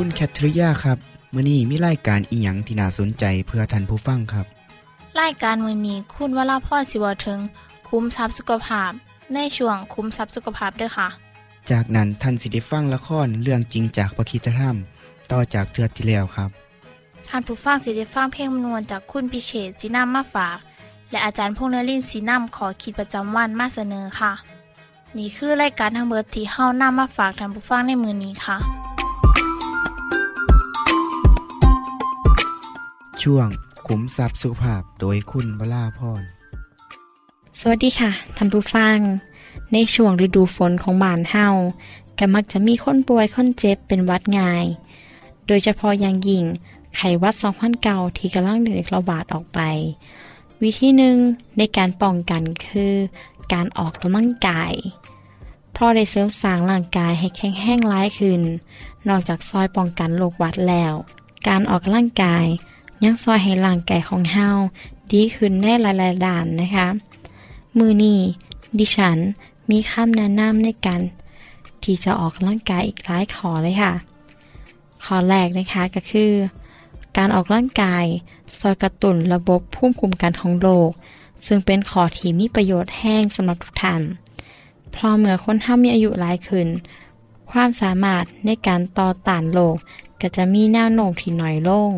คุณแคทริยาครับมื่อนี้มีรายการอิหยังที่น่าสนใจเพื่อท่านผู้ฟังครับรายการมือนี้คุณวราพ่อสิวถึงคุ้มทรัพย์สุขภาพ ในช่วงคุ้มทรัพย์สุขภาพด้วยค่ะ จากนั้นท่านสิได้ฟังละครเรื่องจริงจากประคีตธรรม ต่อจากเทือกที่แล้วครับท่านผู้ฟังสิได้ฟังเพลงมนวนจากคุณพิเชษจีนัมมาฝาก และอาจารย์พงษ์นรินทร์สีนัมขอขีดประจำวันมาเสนอค่ะ นี่คือรายการทางเบอร์ที่เฮ้านํมาฝากท่านผู้ฟังในมือนี้ค่ะ ช่วงขุมทรัพย์สุภาพโดยคุณวราพรสวัสดีค่ะท่านผู้ฟัง ในช่วงฤดูฝนของบ้านเฮาก็มักจะมีคนป่วยคนเจ็บเป็นวัดง่าย โดยเฉพาะอย่างยิ่งไข้หวัด2009ที่กำลังเดือดระบาดออกไป วิธีหนึ่งในการป้องกันคือการออกกำลังกายเพราะได้เสริมสร้างร่างกายให้แข็งแรงร้ายขึ้น นอกจากซอยป้องกันโรคหวัดแล้ว การออกกำลังกาย ยังซอยให้ร่างกายของเฮาดีขึ้นในหลายๆด้านนะคะ มือนี้ดิฉันมีคำแนะนำในการที่จะออกกำลังกายอีกหลายข้อเลยค่ะข้อแรกนะคะก็คือ การออกกำลังกายซอยกระตุ้นระบบภูมิคุ้มกันของโลก ซึ่งเป็นข้อที่มีประโยชน์แห้งสำหรับทุกท่านพราะเมื่อคนท่ามีอายุหลายขึ้น ความสามารถในการต่อต้านโรคก็จะมีแนวโน้มที่น้อยลง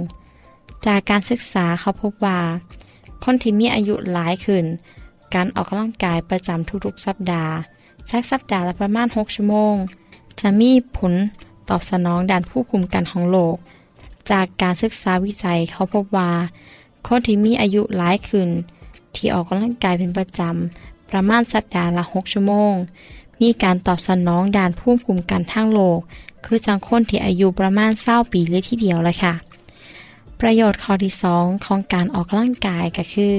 จากการศึกษาเขาพบว่าคนที่มีอายุหลายขึ้น การออกกำลังกายประจำทุกๆสัปดาห์สักสัปดาห์ละประมาณ 6 ชั่วโมง จะมีผลตอบสนองด้านผู้คุมกันของโลก จากการศึกษาวิจัยเขาพบว่า คนที่มีอายุหลายขึ้น ที่ออกกำลังกายเป็นประจำ ประมาณสัปดาห์ละ 6 ชั่วโมง มีการตอบสนองด้านผู้คุมกันทั้งโลก คือจังคนที่อายุประมาณเศร้าปีเลยทีเดียวเลยค่ะ ประโยชน์ข้อที่สองของการออกกำลังกายก็คือ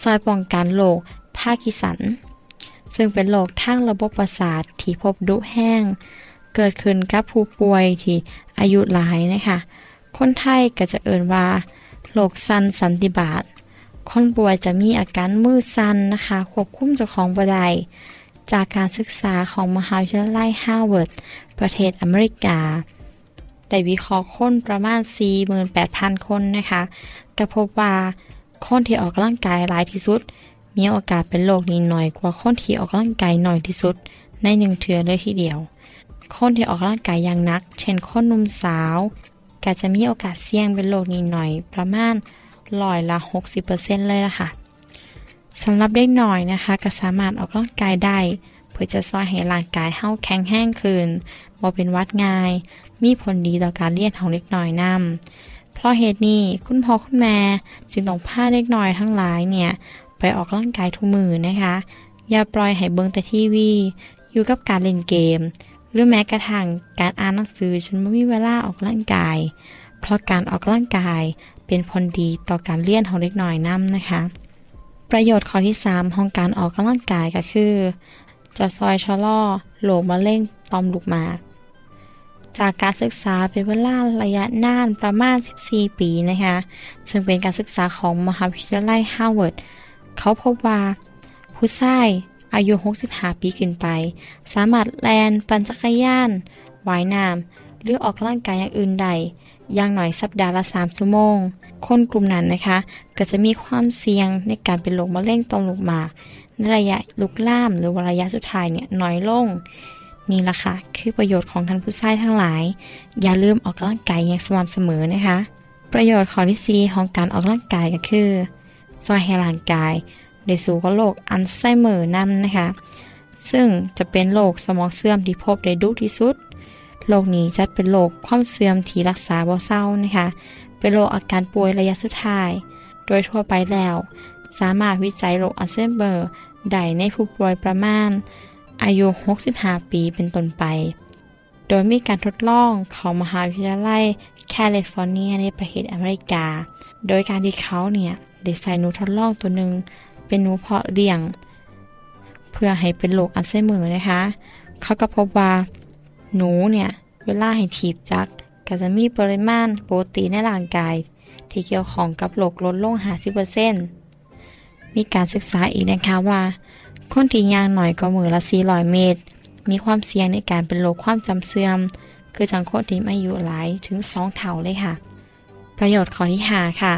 ซอยป้องกันโรคพาร์กินสัน ซึ่งเป็นโรคทางระบบประสาทที่พบดุแฮง เกิดขึ้นกับผู้ป่วยที่อายุหลายนะคะ คนไทยก็จะเอิ้นว่าโรคสันสันนิบาตคนป่วยจะมีอาการมือสันนะคะ ควบคุมเจ้าของบ่ได้จากการศึกษาของมหาวิทยาลัยฮาร์วาร์ดประเทศอเมริกา ได้วิเคราะห์คนประมาณ 48,000 คนนะคะก็พบว่าคนที่ออกกำลังกายหลายที่สุด มีโอกาสเป็นโรคนี้น้อยกว่าคนที่ออกกำลังกายน้อยที่สุด ในหนึ่งเทือเลยทีเดียว คนที่ออกกำลังกายอย่างนัก เช่นคนหนุ่มสาวก็จะมีโอกาสเสี่ยงเป็นโรคนี้หน่อยประมาณร้อยละ 60%เลยละค่ะสำหรับเด็กหน่อยนะคะ ก็สามารถออกกำลังกายได้ เพื่อจะซอยให้ร่างกายเฮาแข็งแห้งขึ้น บ่าเป็นวัดง่าย มีผลดีต่อการเรียนของเด็กน้อยนำเพราะเหตุนี้คุณพ่อคุณแม่จึงต้องพาเด็กน้อยทั้งหลายเนี่ย ไปออกกำลังกายทุกมือนะคะ อย่าปล่อยให้เบิ่งแต่ทีวี อยู่กับการเล่นเกม หรือแม้กระทั่งการอ่านหนังสือจนไม่มีเวลาออกกำลังกาย เพราะการออกกำลังกายเป็นผลดีต่อการเรียนของเด็กน้อยนำนะคะ ประโยชน์ข้อที่ 3 ของการออกกำลังกายก็คือจะซอยชะลอโรคมะเร็งต่อมลูกหมาก จากการศึกษาเป็นเวลาระยะนานประมาณ 14 ปีนะคะซึ่งเป็นการศึกษาของมหาวิทยาลัยฮาร์วาร์ดเขาพบว่าผู้ชายอายุ 65 ปีขึ้นไป สามารถแลนปั่นจักรยานว่ายน้ำหรือออกกำลังกายอย่างอื่นใดอย่างน้อยสัปดาห์ละ3ชั่วโมง คนกลุ่มนั้นนะคะ ก็จะมีความเสี่ยงในการเป็นโรคมะเร็งต่อมลูกหมาก ในระยะลุกล่ามหรือวาระยะสุดท้ายเนี่ยน้อยลง นี่ละค่ะ คือประโยชน์ของท่านผู้ชายทั้งหลาย อย่าลืมออกกำลังกายอย่างสม่ำเสมอนะคะ ประโยชน์ข้อที่สี่ของการออกกำลังกายก็คือช่วยให้ร่างกายได้สู้กับโรคอัลไซเมอร์นํนะคะ ซึ่งจะเป็นโรคสมองเสื่อมที่พบได้ดุที่สุดโรคนี้จะเป็นโรคความเสื่อมที่รักษาบ่เศร้านะคะ เป็นโรคอาการป่วยระยะสุดท้าย โดยทั่วไปแล้ว สามารถวิจัยโรคอัลไซเมอร์ได้ในผู้ป่วยประมาณ อายุ 65 ปีเป็นต้นไป โดยมีการทดลองของมหาวิทยาลัยแคลิฟอร์เนียในประเทศอเมริกา โดยการที่เขาเนี่ยได้ใส่หนูทดลองตัวหนึ่งเป็นหนูเพาะเลี้ยง เพื่อให้เป็นโรคอัลไซเมอร์นะคะ เขาก็พบว่า หนูเนี่ย เวลาให้ถีบจักรก็จะมีปริมาณโปรตีนในร่างกาย ที่เกี่ยวของกับโรคลดลง 50%มีการศึกษาอีกนะคะว่า คนที่ย่างหน่อยก็มือละ400เมตร มีความเสี่ยงในการเป็นโรคความจำเสื่อม คือจังคนที่อายุหลายถึง2เท่าเลยค่ะ ประโยชน์ข้อที่5ค่ะ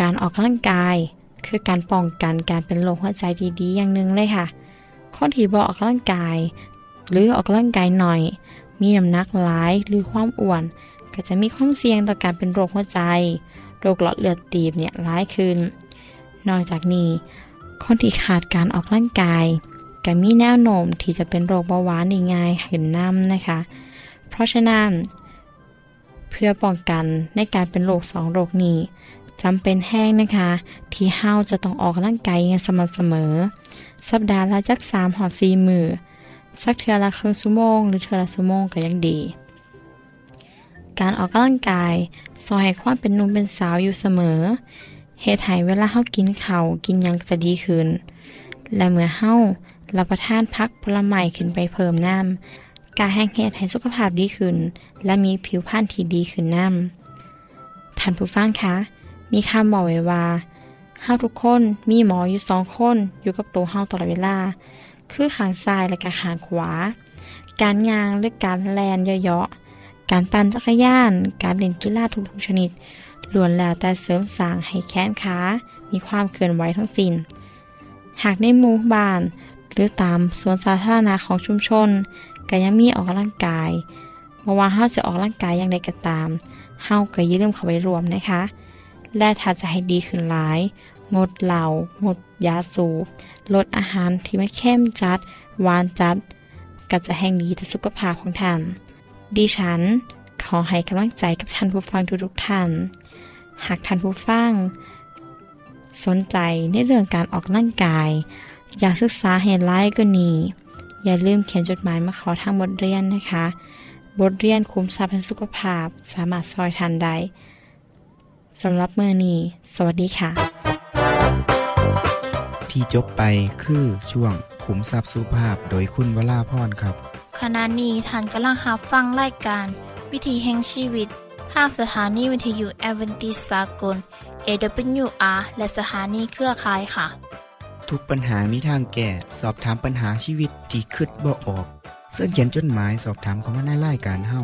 การออกกำลังกาย คือการป้องกันการเป็นโรคหัวใจดีๆอย่างหนึ่งเลยค่ะ คนที่บ่ออกกำลังกาย หรือออกกำลังกายหน่อย มีน้ำหนักหลายหรือความอ้วน ก็จะมีความเสี่ยงต่อการเป็นโรคหัวใจ โรคหลอดเลือดตีบเนี่ยร้ายขึ้น นอกจากนี้ คนที่ขาดการออกกำลังกายก็มีแนวโน้มที่จะเป็นโรคเบาหวานได้ง่ายขึ้นน้ำนะคะ เพราะฉะนั้น เพื่อป้องกันในการเป็นโรคสองโรคนี้จำเป็นแห้งนะคะ ที่เฮาจะต้องออกกำลังกายอย่างสม่ำเสมอ สัปดาห์ละจักสามหอสี่มือสักเทือละครึ่งชั่วโมงหรือเทือละชั่วโมงก็ยังดี การออกกำลังกายซอยให้ความเป็นหนุ่มเป็นสาวอยู่เสมอ เหตุให้เวลาเฮากินเข้ากินยังจะดีขึ้น และเมื่อเฮารับประทานพักผลไม้ขึ้นไปเพิ่มน้ำการแห้งเหตุให้สุขภาพดีขึ้น และมีผิวพรรณที่ดีขึ้นน้ำท่านผู้ฟังคะ มีคำบอกไว้ว่าเฮาทุกคนมีหมออยู่สองคนอยู่กับตัวเฮาตลอดเวลา คือขางซ้ายและก็ขางขวา การยางหรือการแลนเยาะๆ การปั่นจักรยาน การเล่นกีฬาทุกๆชนิดล้วนแล้วแต่เสริมสร้างให้แขนขา มีความเคลื่อนไหวทั้งสิ้น หากในหมู่บ้าน หรือตามสวนสาธารณะของชุมชนก็ยังมีออกกำลังกายบ่ว่าเฮาจะออกกำลังกายอย่างใดก็ตามเฮาก็ยืมเข้าไปรวมนะคะ และถ้าจะให้ดีขึ้นหลาย งดเหล้างดยาสูบ ลดอาหารที่ไม่เข้มจัด หวานจัด ก็จะแห่งดีต่อสุขภาพของท่าน ดิฉัน ขอให้กำลังใจกับท่านผู้ฟังทุกๆท่าน หากท่านผู้ฟัง สนใจในเรื่องการออกกำลังกาย อยากศึกษาเห็นไลฟ์ก็นีอย่าลืมเขียนจดหมายมาขอทางบทเรียนนะคะ บทเรียนคุ้มทรัพย์สุขภาพ สามารถซอยทันได้สำหรับเมื่อนี้ สวัสดีค่ะ ที่จบไปคือช่วงขุมทรัพย์สุภาพโดยคุณวราพรครับ ขณะนี้ท่านกำลังรับฟังรายการ วิธีแห่งชีวิตทางสถานีวิทยุแอเวนติสากล AWR และสถานีเครือข่ายค่ะ ทุกปัญหามีทางแก้ สอบถามปัญหาชีวิตที่คิดบ่ออก เสื้อเขียนจดหมายสอบถามเขามาในรายการเฮา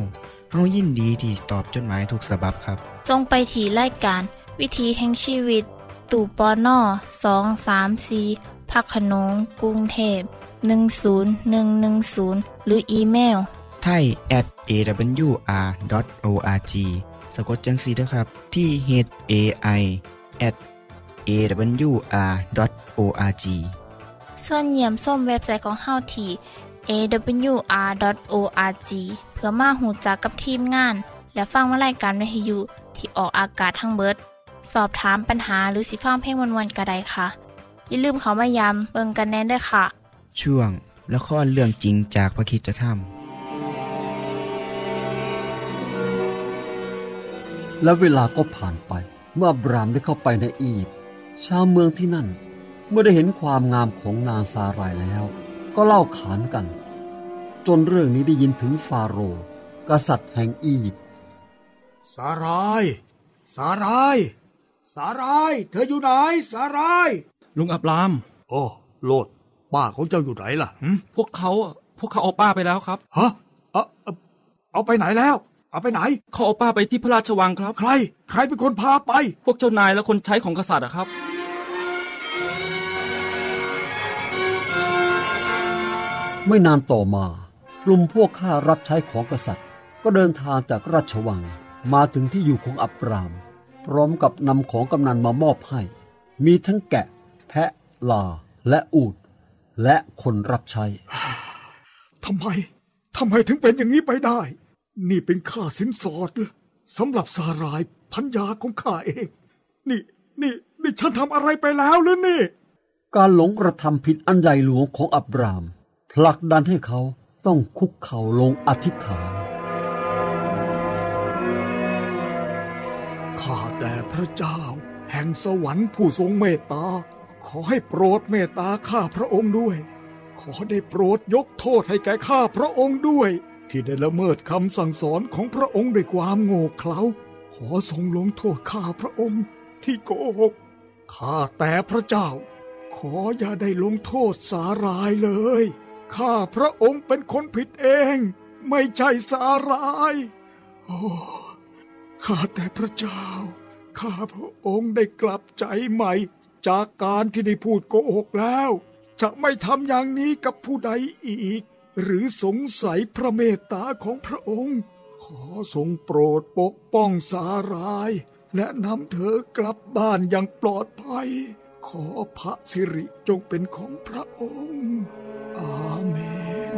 เฮายินดีที่ตอบจดหมายถูกสาบับครับ ทรงไปที่รายการ วิธีแห่งชีวิต ตู่ปอนอสองสามสีพักขนงกรุงเทพ 10110 หรืออีเมลไทย at awr.org สะกดจังสีนะครับ ที่ h a i at awr.org ส่วนเยี่ยมส้มเว็บไซต์ของเฮาที่ awr.org เพื่อมาหูจักกับทีมงาน และฟังวารายการวิทยุที่ออกอากาศทั้งเบิด สอบถามปัญหาหรือสิฟังเพลงวนๆกระไดค่ะ อย่าลืมเขามายามเบิงกันแน่นด้วยค่ะ ช่วงละครเรื่องจริงจากพระคริสตธรรม และเวลาก็ผ่านไป เมื่ออับรามได้เข้าไปในอียิปต์ชาวเมืองที่นั่น เมื่อได้เห็นความงามของนางซารายแล้ว ก็เล่าขานกัน จนเรื่องนี้ได้ยินถึงฟาโรห์กษัตริย์แห่งอียิปต์สารายสาราย สาราย เธออยู่ไหน สาราย ลุงอับราม โอ้ โลด ป้าของเจ้าอยู่ไหนล่ะหึพวกเขาอะพวกเขาเอาป้าไปแล้วครับฮะเอาเอาเอาไปไหนแล้ว เอาไปไหน เขาเอาป้าไปที่พระราชวังครับ ใคร ใครเป็นคนพาไป พวกเจ้านายและคนใช้ของกษัตริย์อะครับไม่นานต่อมากลุ่มพวกข้ารับใช้ของกษัตริย์ ก็เดินทางจากราชวังมาถึงที่อยู่ของอับราม พร้อมกับนำของกำนันมามอบให้ มีทั้งแกะ แพะลาและอูด และคนรับใช้ทำไมทำไมถึงเป็นอย่างนี้ไปได้ นี่เป็นค่าสินสอดเหรอสำหรับสารายพัญญาของข้าเอง นี่นี่นี่ฉันทำอะไรไปแล้วหรือนี่ การหลงกระทำผิดอันใหญ่หลวงของอับราม ผลักดันให้เขาต้องคุกเข่าลงอธิษฐานข้าแต่พระเจ้า แห่งสวรรค์ผู้ทรงเมตตา ขอให้โปรดเมตตาข้าพระองค์ด้วย ขอได้โปรดยกโทษให้แก่ข้าพระองค์ด้วย ที่ได้ละเมิดคำสั่งสอนของพระองค์ด้วยความโง่เขลาขอทรงลงโทษข้าพระองค์ ที่โกหกข้าแต่พระเจ้า ขออย่าได้ลงโทษสารายเลย ข้าพระองค์เป็นคนผิดเอง ไม่ใช่สาราย โอ้ข้าแต่พระเจ้า ข้าพระองค์ได้กลับใจใหม่ จากการที่ได้พูดโกหกแล้ว จะไม่ทำอย่างนี้กับผู้ใดอีก หรือสงสัยพระเมตตาของพระองค์ ขอทรงโปรดปกป้องสาราย และนำเธอกลับบ้านอย่างปลอดภัย ขอพระสิริจงเป็นของพระองค์ อาเมน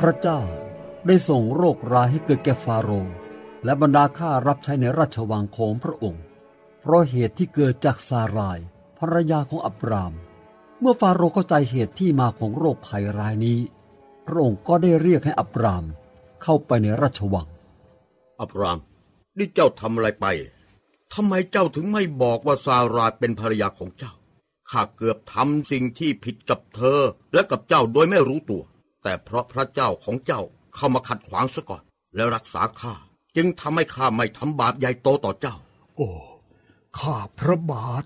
พระเจ้า ได้ส่งโรคร้ายให้เกิดแก่ฟาโรห์และบรรดาข้ารับใช้ในราชวังของพระองค์ เพราะเหตุที่เกิดจากซารายภรรยาของอับราม เมื่อฟาโรห์เข้าใจเหตุที่มาของโรคภัยร้ายนี้ พระองค์ก็ได้เรียกให้อับรามเข้าไปในราชวัง อับรามนี่เจ้าทำอะไรไปทำไมเจ้าถึงไม่บอกว่าซาราเป็นภรรยาของเจ้า ข้าเกือบทำสิ่งที่ผิดกับเธอและกับเจ้าโดยไม่รู้ตัว แต่เพราะพระเจ้าของเจ้า เข้ามาขัดขวางซะก่อน และรักษาข้า จึงทำให้ข้าไม่ทำบาปใหญ่โตต่อเจ้า โอ้ ข้าพระบาท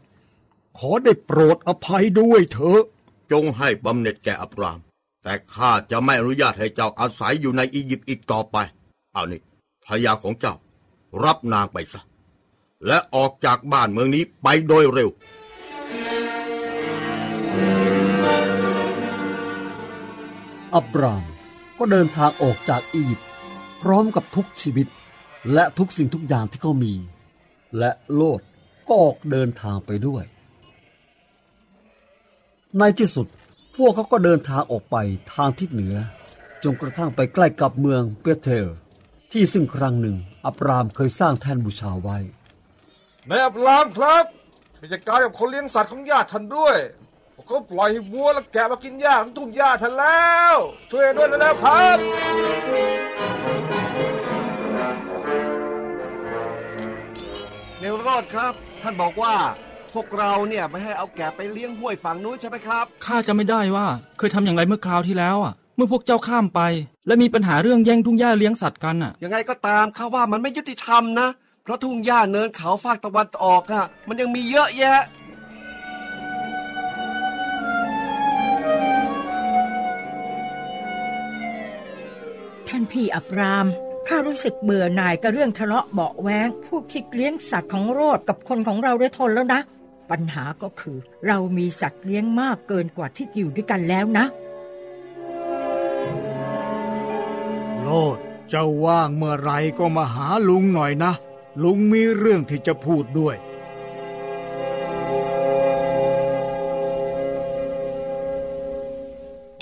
ขอได้โปรดอภัยด้วยเถอะ จงให้บำเหน็จแก่อับราม แต่ข้าจะไม่อนุญาตให้เจ้าอาศัยอยู่ในอียิปต์อีกต่อไป เอานี่ภรรยาของเจ้า รับนางไปซะ และออกจากบ้านเมืองนี้ไปโดยเร็วอับราม ก็เดินทางออกจากอียิปต์พร้อมกับทุกชีวิต และทุกสิ่งทุกอย่างที่เขามี และโลดก็ออกเดินทางไปด้วย ในที่สุดพวกเขาก็เดินทางออกไปทางทิศเหนือ จนกระทั่งไปใกล้กับเมืองเปเทลที่ซึ่งครั้งหนึ่งอับรามเคยสร้างแท่นบูชาไว้นายอับรามครับไปจัดการกับคนเลี้ยงสัตว์ของญาติท่านด้วย เขาปล่อยให้วัวและแกะมากินหญ้าของทุ่งหญ้าท่านแล้ว ช่วยด้วยแล้วครับ เนวโรดครับ ท่านบอกว่า พวกเราเนี่ยไม่ให้เอาแกะไปเลี้ยงห้วยฝั่งนู้นใช่ไหมครับ ข้าจะไม่ได้ว่าเคยทำอย่างไรเมื่อคราวที่แล้วอะ เมื่อพวกเจ้าข้ามไป และมีปัญหาเรื่องแย่งทุ่งหญ้าเลี้ยงสัตว์กันอะ ยังไงก็ตามข้าว่ามันไม่ยุติธรรมนะ เพราะทุ่งหญ้าเนินเขาฝากตะวันออกอะมันยังมีเยอะแยะ ท่านพี่อับรามข้ารู้สึกเบื่อหน่ายกับเรื่องทะเลาะเบาแวงพวกที่เลี้ยงสัตว์ของโรดกับคนของเราได้ทนแล้วนะ ปัญหาก็คือ เรามีสัตว์เลี้ยงมากเกินกว่าที่อยู่ด้วยกันแล้วนะโลดเจ้าว่างเมื่อไรก็มาหาลุงหน่อยนะ ลุงมีเรื่องที่จะพูดด้วย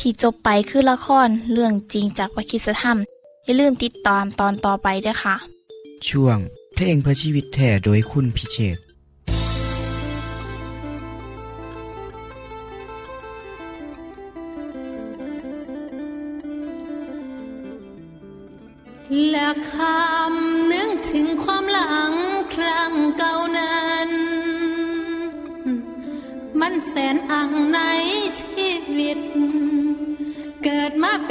ที่จบไปคือละครเรื่องจริงจากวิคิสธรรม อย่าลืมติดตามตอนต่อไปด้วยค่ะ ช่วงเพลงเพื่อชีวิตแท่โดยคุณพิเชษและคำนึกถึงความหลังครั้งเก่านั้น มันแสนอังใน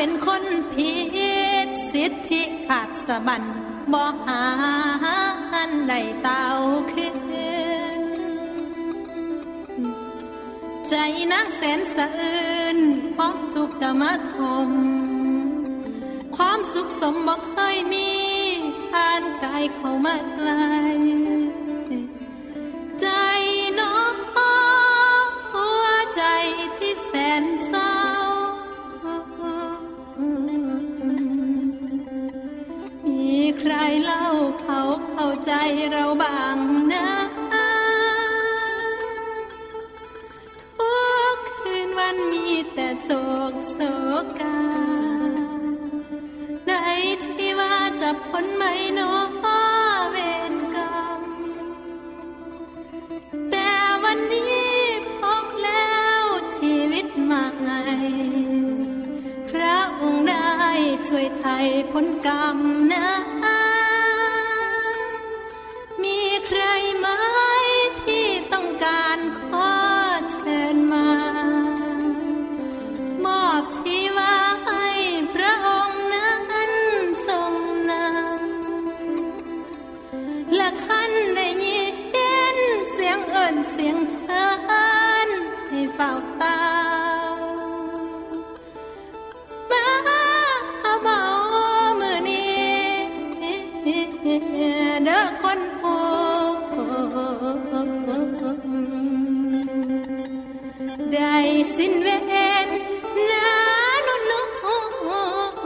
เป็นคนผิดสิทธิขาดสะบันบ่หาอันใดเต้าขึ้น ใจนางแสนสะอื้นพราะทุกกรรมทม ความสุขสมบอกเคยมีผ่านกายเข้ามาไกล เราบางนะทุกคืนวันมีแต่โศกโศกาในที่ว่าจะพ้นไหมเนาะเวรกรรมแต่วันนี้พบแล้วชีวิตใหม่พระองค์ได้ช่วยไทยพ้นกรรมนะ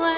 วั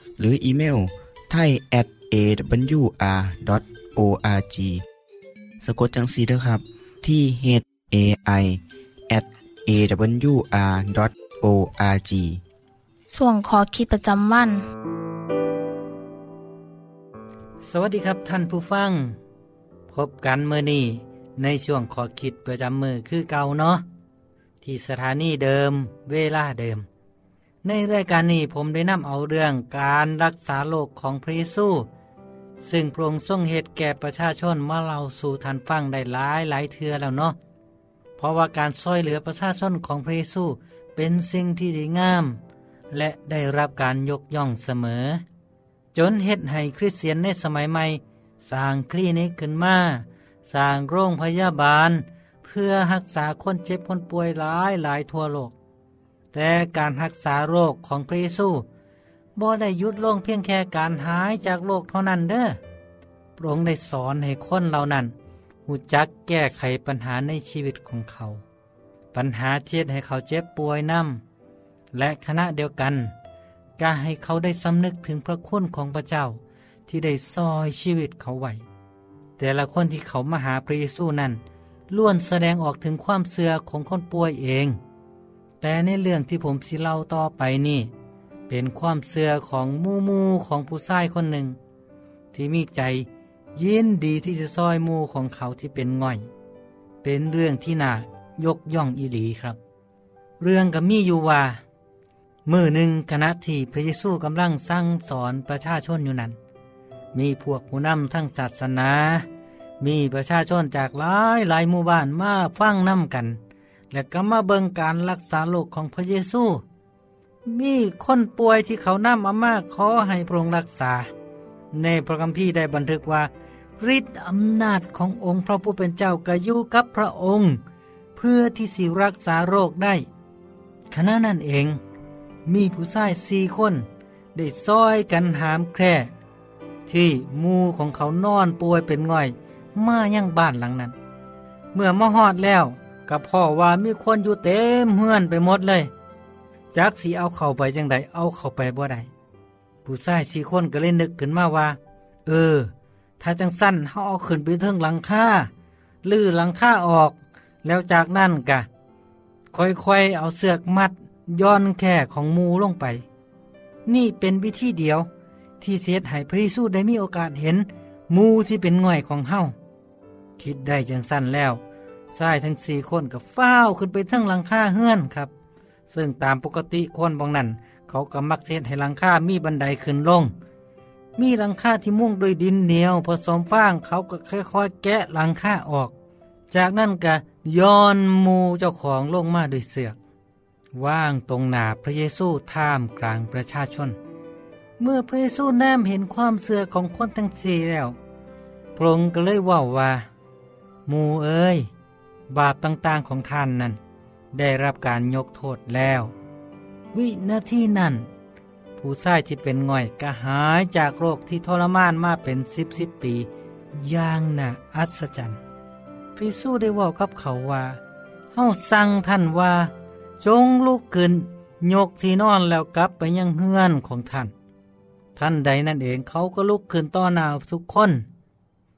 หรืออีเมลไทย at awr.org สะกดจังสีเด้อครับ ที่ h a i at awr.org ส่วนขอคิดประจำวัน สวัสดีครับท่านผู้ฟัง พบกันเมื่อนี้ในช่วงขอคิดประจำมือคือเก่าเนาะที่สถานีเดิมเวลาเดิม ในรายการนี้ผมได้นำเอาเรื่องการรักษาโรคของพระเยซู ซึ่งพระองค์ทรงเหตุแก่ประชาชนมาเล่าสู่ทันฟังได้หลายหลายเทือแล้วเนาะเพราะว่าการช่วยเหลือประชาชนของพระเยซูเป็นสิ่งที่ดีงาม และได้รับการยกย่องเสมอ จนเฮ็ดให้คริสเตียนในสมัยใหม่สร้างคลินิกขึ้นมาสร้างโรงพยาบาล เพื่อรักษาคนเจ็บคนป่วยหลายหลายทั่วโลก แต่การรักษาโรคของพระเยซูบ่ได้ยุดลงเพียงแค่การหายจากโรคเท่านั้นเด้อพระองค์ได้สอนให้คนเหล่านั้นหูจักแก้ไขปัญหาในชีวิตของเขา ปัญหาเทียดให้เขาเจ็บป่วยนํและคณะเดียวกันก็ให้เขาได้สำนึกถึงพระคุณของพระเจ้าที่ได้ซอยชีวิตเขาไว้แต่ละคนที่เขามาหาพระเยซูนั้นล้วนแสดงออกถึงความเสื่อของคนป่วยเอง แต่ในเรื่องที่ผมสิเล่าต่อไปนี่ เป็นความเสื่อของมู่มู่ของผู้ชายคนหนึ่ง ที่มีใจยินดีที่จะซอยมู่ของเขาที่เป็นง่อย เป็นเรื่องที่น่ายกย่องอีหลีครับ เรื่องก็มีอยู่ว่ามือหนึ่งคณะที่พระเยซูกำลังสั่งสอนประชาชนอยู่นั้น มีพวกผู้นำทั้งศาสนา มีประชาชนจากหลายหลายหมู่บ้านมาฟังน้ำกัน และก็มาเบิงการรักษาโรคของพระเยซู มีคนป่วยที่เขานำมามาขอให้พระองค์รักษา ในพระคัมภีร์ได้บันทึกว่าฤทธิ์อำนาจขององค์พระผู้เป็นเจ้าก็อยู่กับพระองค์ เพื่อที่สิรักษาโรคได้ ขณะนั้นเอง มีผู้ชายสี่คน ได้ซอยกันหามแคร่ที่มูของเขานอนป่วยเป็นง่อย มายังบ้านหลังนั้น เมื่อมาฮอดแล้ว กับพ่อว่ามีคนอยู่เต็มเฮือนไปหมดเลย จักสีเอาเข้าไปจังใดเอาเข้าไปบ่ได้ผู้ชายสี่คนก็เลยนึกขึ้นมาว่า เออ ถ้าจังสั้นเขาเอาขึ้นไปเทิงหลังคาลื้อหลังคาออก แล้วจากนั่นกะ ค่อยๆเอาเสือกมัดย้อนแค่ของมูลงไป นี่เป็นวิธีเดียว ที่เสียดให้พระเยซูได้มีโอกาสเห็น มูที่เป็นง่อยของเฮาคิดได้จังสั้นแล้ว ชายทั้งสี่คนก็ฟ้าขึ้นไปทั้งหลังคาเฮือนครับ ซึ่งตามปกติคนบางนั้น เขาก็มักเสียดให้หลังคามีบันไดขึ้นลง มีหลังคาที่มุ่งด้วยดินเหนียวผสมฟางเขาก็ค่อยๆแกะหลังคาออก จากนั้นก็ย้อนมูเจ้าของลงมาด้วยเสือกว่างตรงหนาพระเยซูท่ามกลางประชาชน เมื่อพระเยซูแนมเห็นความเสื่อของคนทั้งสี่แล้ว พระองค์ก็เลยว่าว่า มูเอ้ย บาปต่างๆของท่านนั้น ได้รับการยกโทษแล้ว วินาทีนั้น ผู้ชายที่เป็นง่อยก็หายจากโรคที่ทรมานมาเป็นสิบสิบปีอย่างน่าอัศจรรย์พระเยซูได้ว่ากับเขาว่าเฮาสั่งท่านว่า จงลุกขึ้นยกที่นอนแล้วกลับไปยังเฮือนของท่าน ท่านใดนั่นเองเขาก็ลุกขึ้นต่อหน้าทุกคน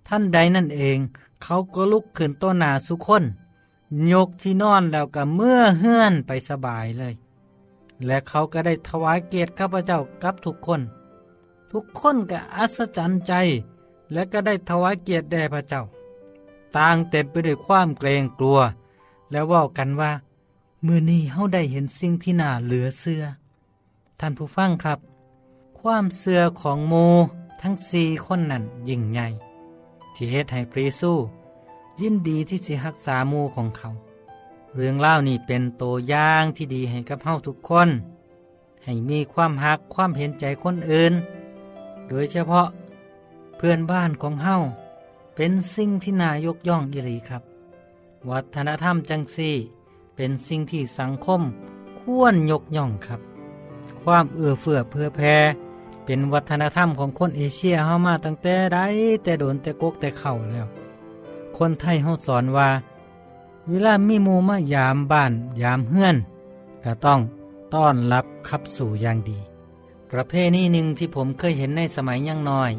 ท่านใดนั่นเอง เขาก็ลุกขึ้นต่อหน้าทุกคน ยกที่นอนแล้วก็เมื่อเฮื่อนไปสบายเลย และเขาก็ได้ถวายเกียรติข้าพเจ้ากับทุกคน ทุกคนก็อัศจรรย์ใจ และก็ได้ถวายเกียรติแด่พระเจ้า ต่างเต็มไปด้วยความเกรงกลัว แล้วว่ากันว่า มือนี้เฮาได้เห็นสิ่งที่น่าเหลือเชื่อท่านผู้ฟังครับ ความเสื่อของโมทั้งสี่คนนั้นยิ่งใหญ่ที่เฮ็ดให้พระเยินดีที่สิรักษามูของเขา เรื่องเล่านี่เป็นตัวอย่างที่ดีให้กับเฮาทุกคน ให้มีความหักความเห็นใจคนอื่น โดยเฉพาะเพื่อนบ้านของเฮาเป็นสิ่งที่นายกย่องอีหลีครับ วัฒนธรรมจังซี่ เป็นสิ่งที่สังคมควรยกย่องครับ ความเอื้อเฟื้อเพื่อแพ่เป็นวัฒนธรรมของคนเอเชียเฮามาตั้งแต่ใดแต่โดนแต่กกแต่เข่าแล้ว คนไทยเฮาสอนว่า เวลามีมูมายามบ้าน ยามเฮือนก็ต้องต้อนรับขับสู่อย่างดี ประเพณีหนึ่งที่ผมเคยเห็นในสมัยยังน้อย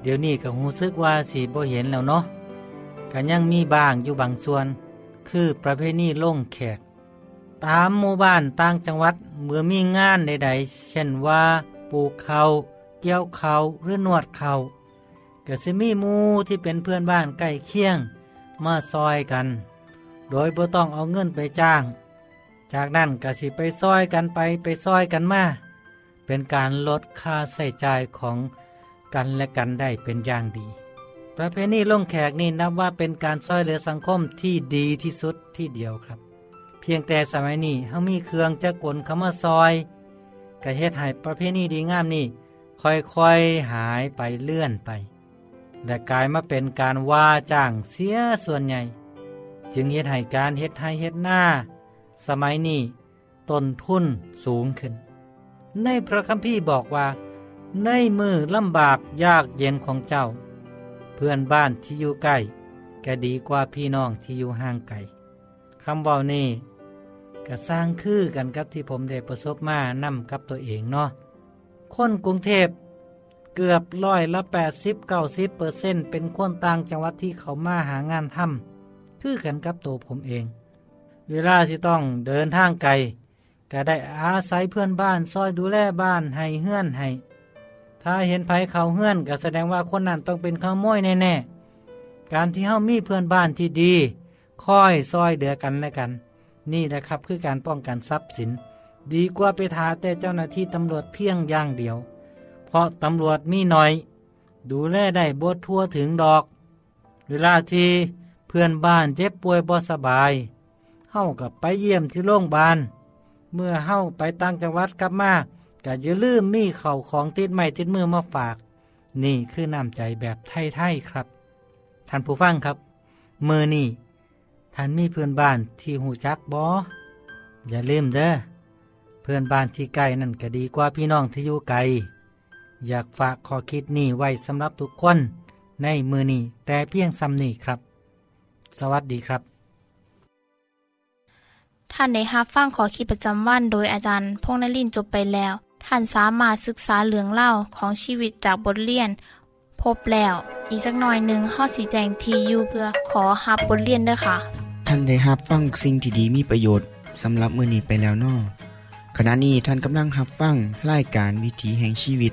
เดี๋ยวนี้ก็หูซึกว่าสีบ่เห็นแล้วเนาะก็ยังมีบางอยู่บางส่วน คือประเพณีล่งแขก ตามหมู่บ้านต่างจังหวัดเมื่อมีงานใดๆ เช่นว่า ปลูกเขาเกี่ยวเขาหรือนวดเขา ก็สิมีมูที่เป็นเพื่อนบ้านใกล้เคียงมาซอยกัน โดยบ่ต้องเอาเงินไปจ้าง จากนั้นก็สิไปซอยกันไปไปซอยกันมา เป็นการลดค่าใส่จ่ายของกันและกันได้เป็นอย่างดี ประเพณีลงแขกนี่นับว่าเป็นการซอยเหลือสังคมที่ดีที่สุดที่เดียวครับ เพียงแต่สมัยนี้เขามีเครื่องจักลเข้ามาซอยกระเฮ็ดให้ประเพณีดีงามนี่ค่อยๆหายไปเลื่อนไป และกลายมาเป็นการว่าจ้างเสียส่วนใหญ่ จึงเฮ็ดให้การเฮ็ดให้เฮ็ดหน้า สมัยนี้ต้นทุนสูงขึ้น ในพระคัมภีร์บอกว่า ในมือลำบากยากเย็นของเจ้า เพื่อนบ้านที่อยู่ใกล้ก็ดีกว่าพี่น้องที่อยู่ห่างไกลคำบอกนี้ก็สร้างคือกันกับที่ผมได้ประสบมานํกับตัวเองเนาะคนกรุงเทพ เกือบร้อยละแปดสิบเก้าสิบเปอร์เซ็นเป็นคนต่างจังหวัดที่เขามาหางานทำคือกันกับตัวผมเอง เวลาที่ต้องเดินทางไกลก็ได้อาศัยเพื่อนบ้านซอยดูแลบ้านให้เฮือนให้ ถ้าเห็นภัยเขาเฮือนก็แสดงว่าคนนั้นต้องเป็นขโมยแน่ๆ การที่เฮามีเพื่อนบ้านที่ดีคอยซอยเดือกันและกัน นี่แหละครับคือการป้องกันทรัพย์สิน ดีกว่าไปทาแต่เจ้าหน้าที่ตำรวจเพียงอย่างเดียว ราะตำรวจมีหน่อย ดูแลได้บททั่วถึงดอก เวลาที่เพื่อนบ้านเจ็บป่วยบ่สบายเฮากับไปเยี่ยมที่โรงพยาบาล เมื่อเฮาไปต่างจังหวัดกลับมาก็อย่าลืมมีเข่าของติดไม้ติดมือมาฝาก นี่คือน้ำใจแบบไทยๆครับท่านผู้ฟังครับเมื่อนี่ท่านมีเพื่อนบ้านที่หูจักบออย่าลืมเด้อเพื่อนบ้านที่ไกลนั่นก็ดีกว่าพี่น้องที่อยู่ไกล อยากฝากขอคิดนี่ไว้สำหรับทุกคน ในมือนี่แต่เพียงซ้ำนี่ครับ สวัสดีครับ ท่านได้รับฟังขอคิดประจำวันโดยอาจารย์พงษ์นลินทร์จบไปแล้ว ท่านสามารถศึกษาเรื่องเล่าของชีวิตจากบทเรียน พบแล้ว อีกสักหน่อยหนึ่งข้อสีแจงทีอยู่เพื่อขอฮับบทเรียนด้วยค่ะ ท่านได้รับฟังสิ่งที่ดีมีประโยชน์สำหรับมื้อนี้ไปแล้วนอขณะนี้ท่านกำลังรับฟังรายการวิถีแห่งชีวิต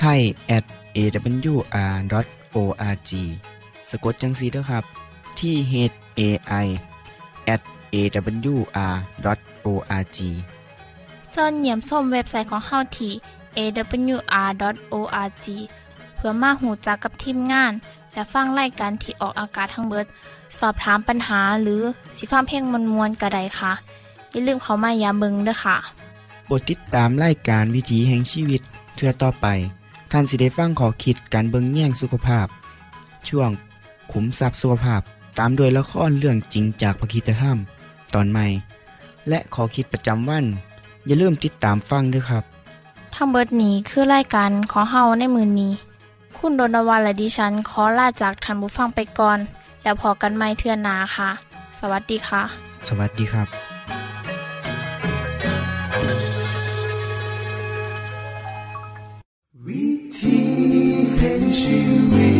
ไทย at awr.org สะกดจังสีด้วยครับ ที่ h a i at awr.org เสินเหยี่ยมส้มเว็บไซต์ของเฮาที่ awr.org เพื่อมาหูจักกับทีมงาน และฟังไล่การที่ออกอากาศทั้งเบิด สอบถามปัญหาหรือสิฟ้าเพลงมวลมวลกระไดค่ะ อย่าลืมเขามายาเบิงด้วยค่ะ โปรดติดตามไล่การวิถีแห่งชีวิตเทือต่อไป ท่านสิได้ฟังขอคิดการเบิงแย่งสุขภาพ ช่วงขุมทรัพย์สุขภาพตามโดยละครเรื่องจริงจากพระคีตธรรม ตอนใหม่ และขอคิดประจำวัน อย่าลืมติดตามฟังด้วยครับ ทั้งเบิดนี้คือรายการขอเฮาในมือนนี้ คุณโดนวันและดิฉันขอลาจากทันบุฟังไปก่อน แล้วพอกันไม่เทื่อนหนาค่ะ สวัสดีค่ะ สวัสดีครับ she will.